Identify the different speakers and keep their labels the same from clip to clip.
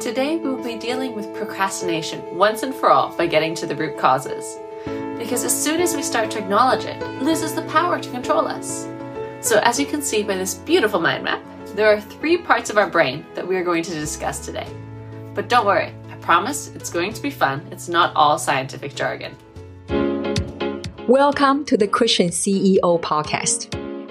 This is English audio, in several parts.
Speaker 1: Today we will be dealing with procrastination once and for all by getting to the root causes. Because as soon as we start to acknowledge it, it loses the power to control us. So, as you can see by this beautiful mind map, there are three parts of our brain that we are going to discuss today. But don't worry, I promise it's going to be fun. It's not all scientific jargon.
Speaker 2: Welcome to the Christian CEO podcast.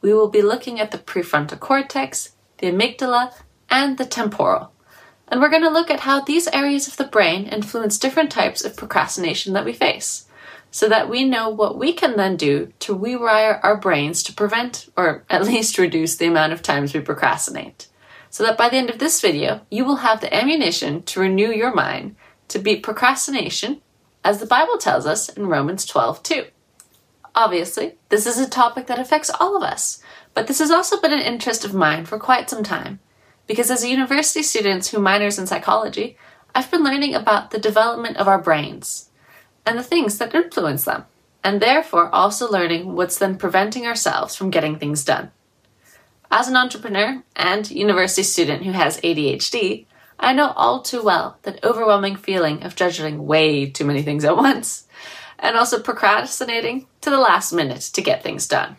Speaker 1: we will be looking at the prefrontal cortex, the amygdala, and the temporal. And we're going to look at how these areas of the brain influence different types of procrastination that we face so that we know what we can then do to rewire our brains to prevent or at least reduce the amount of times we procrastinate. So that by the end of this video, you will have the ammunition to renew your mind to beat procrastination, as the Bible tells us in Romans 12 2. Obviously, this is a topic that affects all of us, but this has also been an interest of mine for quite some time. Because as a university student who minors in psychology, I've been learning about the development of our brains and the things that influence them, and therefore also learning what's then preventing ourselves from getting things done. As an entrepreneur and university student who has ADHD, I know all too well that overwhelming feeling of juggling way too many things at once, and also procrastinating to the last minute to get things done.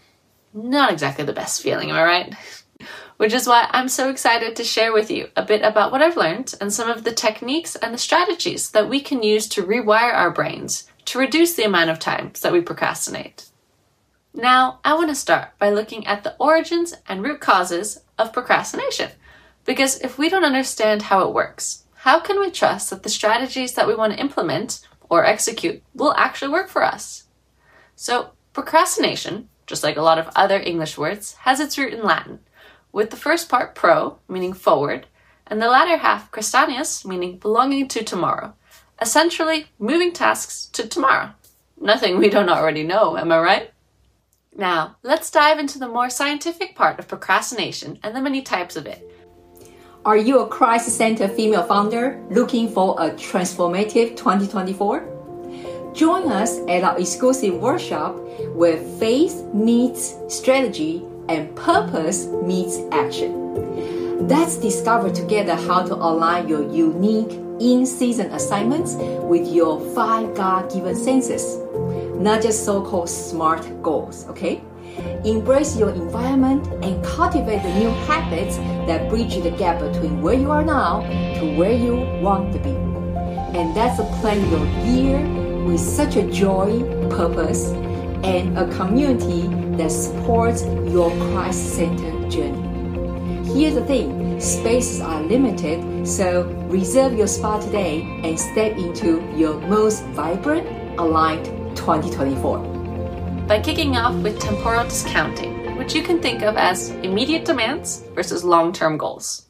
Speaker 1: Not exactly the best feeling, am I right? which is why I'm so excited to share with you a bit about what I've learned and some of the techniques and the strategies that we can use to rewire our brains to reduce the amount of times that we procrastinate. Now, I want to start by looking at the origins and root causes of procrastination. Because if we don't understand how it works, how can we trust that the strategies that we want to implement or execute will actually work for us? So, procrastination, just like a lot of other English words, has its root in Latin with the first part pro, meaning forward, and the latter half crastinus, meaning belonging to tomorrow. Essentially, moving tasks to tomorrow. Nothing we don't already know, am I right? Now, let's dive into the more scientific part of procrastination and the many types of it.
Speaker 2: Are you a Christ centered female founder looking for a transformative 2024? Join us at our exclusive workshop where faith meets strategy and purpose meets action. Let's discover together how to align your unique in season assignments with your five God given senses, not just so called smart goals, okay? Embrace your environment and cultivate the new habits that bridge the gap between where you are now to where you want to be. And that's a plan your year with such a joy, purpose, and a community that supports your Christ centered journey. Here's the thing spaces are limited, so reserve your spot today and step into your most vibrant, aligned 2024.
Speaker 1: By kicking off with temporal discounting, which you can think of as immediate demands versus long term goals.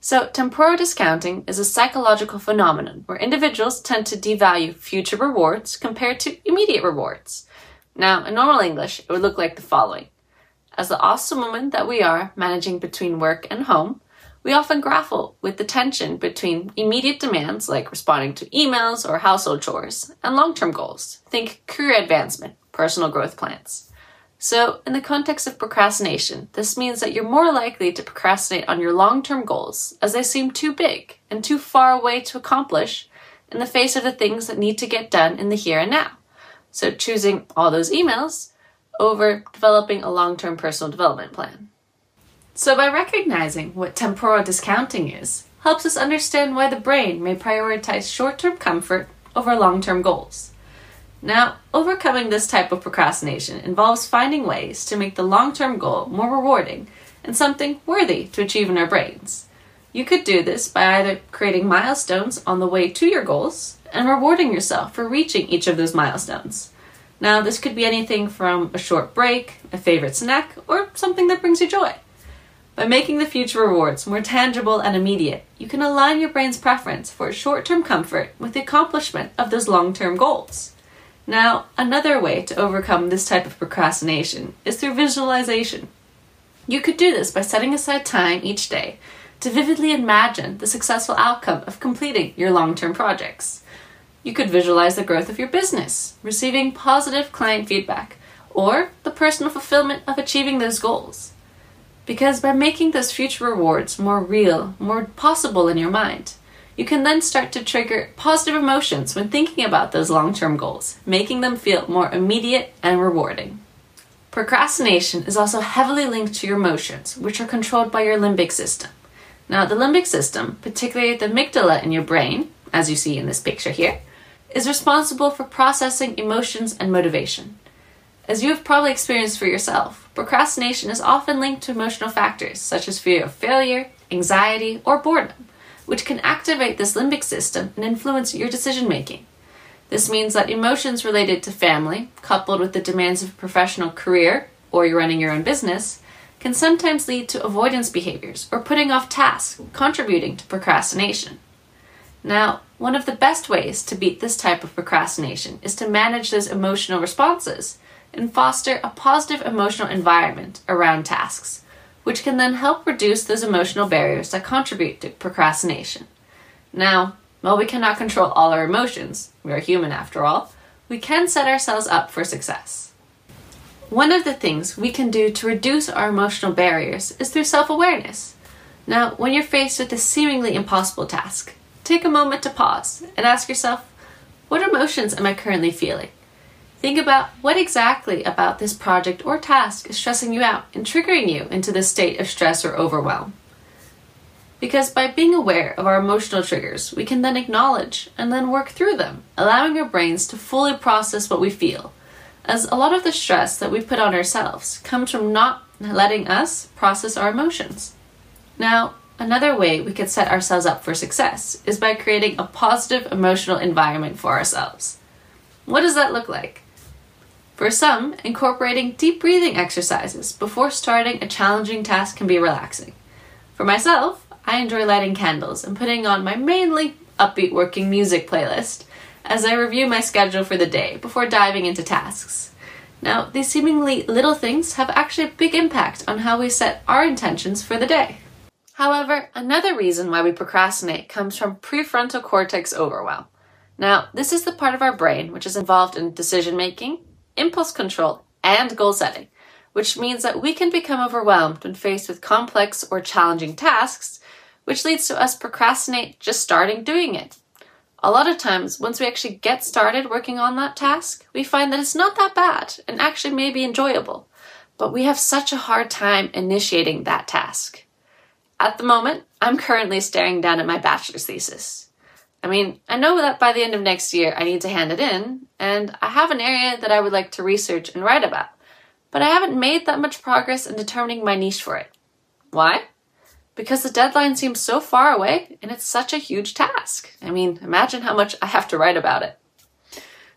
Speaker 1: So, temporal discounting is a psychological phenomenon where individuals tend to devalue future rewards compared to immediate rewards. Now, in normal English, it would look like the following. As the awesome woman that we are, managing between work and home, we often grapple with the tension between immediate demands like responding to emails or household chores and long term goals. Think career advancement, personal growth plans. So, in the context of procrastination, this means that you're more likely to procrastinate on your long term goals as they seem too big and too far away to accomplish in the face of the things that need to get done in the here and now. So choosing all those emails over developing a long term personal development plan. So, by recognizing what temporal discounting is, helps us understand why the brain may prioritize short term comfort over long term goals. Now, overcoming this type of procrastination involves finding ways to make the long term goal more rewarding and something worthy to achieve in our brains. You could do this by either creating milestones on the way to your goals and rewarding yourself for reaching each of those milestones. Now, this could be anything from a short break, a favorite snack, or something that brings you joy. By making the future rewards more tangible and immediate, you can align your brain's preference for short term comfort with the accomplishment of those long term goals. Now, another way to overcome this type of procrastination is through visualization. You could do this by setting aside time each day to vividly imagine the successful outcome of completing your long term projects. You could visualize the growth of your business, receiving positive client feedback, or the personal fulfillment of achieving those goals. Because by making those future rewards more real, more possible in your mind, you can then start to trigger positive emotions when thinking about those long term goals, making them feel more immediate and rewarding. Procrastination is also heavily linked to your emotions, which are controlled by your limbic system. Now, the limbic system, particularly the amygdala in your brain, as you see in this picture here, is responsible for processing emotions and motivation. As you have probably experienced for yourself, procrastination is often linked to emotional factors such as fear of failure, anxiety, or boredom, which can activate this limbic system and influence your decision making. This means that emotions related to family, coupled with the demands of a professional career or you're running your own business, can sometimes lead to avoidance behaviors or putting off tasks, contributing to procrastination. Now, one of the best ways to beat this type of procrastination is to manage those emotional responses and foster a positive emotional environment around tasks, which can then help reduce those emotional barriers that contribute to procrastination. Now, while we cannot control all our emotions, we are human after all, we can set ourselves up for success. One of the things we can do to reduce our emotional barriers is through self awareness. Now, when you're faced with a seemingly impossible task, take a moment to pause and ask yourself, what emotions am I currently feeling? Think about what exactly about this project or task is stressing you out and triggering you into this state of stress or overwhelm. Because by being aware of our emotional triggers, we can then acknowledge and then work through them, allowing our brains to fully process what we feel. As a lot of the stress that we put on ourselves comes from not letting us process our emotions. Now, another way we could set ourselves up for success is by creating a positive emotional environment for ourselves. What does that look like? For some, incorporating deep breathing exercises before starting a challenging task can be relaxing. For myself, I enjoy lighting candles and putting on my mainly upbeat working music playlist as I review my schedule for the day before diving into tasks. Now, these seemingly little things have actually a big impact on how we set our intentions for the day. However, another reason why we procrastinate comes from prefrontal cortex overwhelm. Now, this is the part of our brain which is involved in decision making, impulse control, and goal setting, which means that we can become overwhelmed when faced with complex or challenging tasks, which leads to us procrastinate just starting doing it. A lot of times, once we actually get started working on that task, we find that it's not that bad and actually may be enjoyable, but we have such a hard time initiating that task. At the moment, I'm currently staring down at my bachelor's thesis. I mean, I know that by the end of next year I need to hand it in, and I have an area that I would like to research and write about, but I haven't made that much progress in determining my niche for it. Why? Because the deadline seems so far away and it's such a huge task. I mean, imagine how much I have to write about it.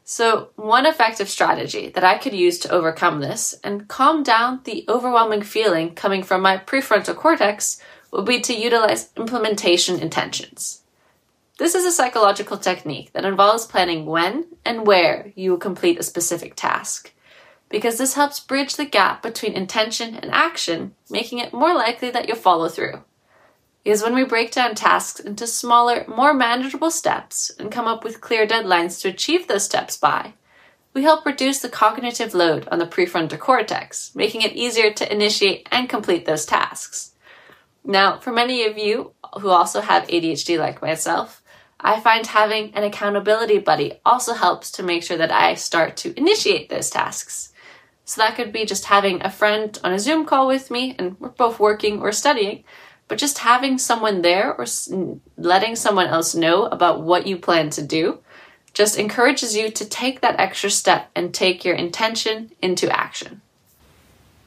Speaker 1: So, one effective strategy that I could use to overcome this and calm down the overwhelming feeling coming from my prefrontal cortex would be to utilize implementation intentions. This is a psychological technique that involves planning when and where you will complete a specific task, because this helps bridge the gap between intention and action, making it more likely that you'll follow through. Because when we break down tasks into smaller, more manageable steps and come up with clear deadlines to achieve those steps by, we help reduce the cognitive load on the prefrontal cortex, making it easier to initiate and complete those tasks. Now, for many of you who also have ADHD like myself, I find having an accountability buddy also helps to make sure that I start to initiate those tasks. So that could be just having a friend on a Zoom call with me and we're both working or studying, but just having someone there or letting someone else know about what you plan to do just encourages you to take that extra step and take your intention into action.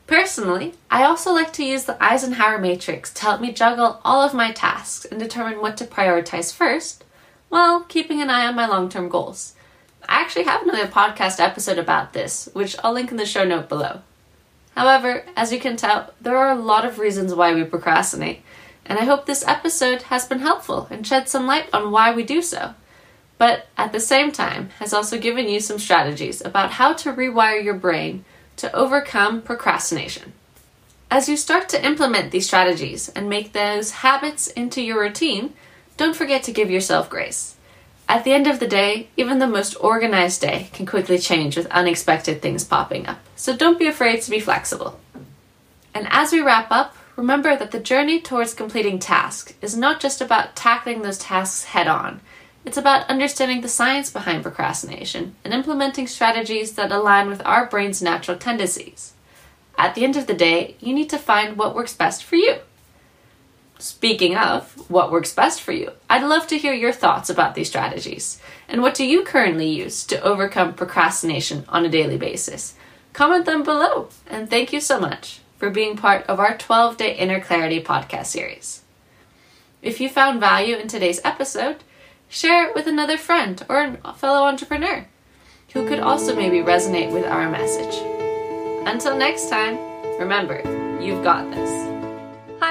Speaker 1: Personally, I also like to use the Eisenhower matrix to help me juggle all of my tasks and determine what to prioritize first while keeping an eye on my long term goals. I actually have another podcast episode about this, which I'll link in the show note below. However, as you can tell, there are a lot of reasons why we procrastinate, and I hope this episode has been helpful and shed some light on why we do so. But at the same time, has also given you some strategies about how to rewire your brain to overcome procrastination. As you start to implement these strategies and make those habits into your routine, don't forget to give yourself grace. At the end of the day, even the most organized day can quickly change with unexpected things popping up, so don't be afraid to be flexible. And as we wrap up, remember that the journey towards completing tasks is not just about tackling those tasks head on. It's about understanding the science behind procrastination and implementing strategies that align with our brain's natural tendencies. At the end of the day, you need to find what works best for you. Speaking of what works best for you, I'd love to hear your thoughts about these strategies. And what do you currently use to overcome procrastination on a daily basis? Comment them below. And thank you so much for being part of our 12 day Inner Clarity podcast series. If you found value in today's episode, share it with another friend or a fellow entrepreneur who could also maybe resonate with our message. Until next time, remember, you've got this.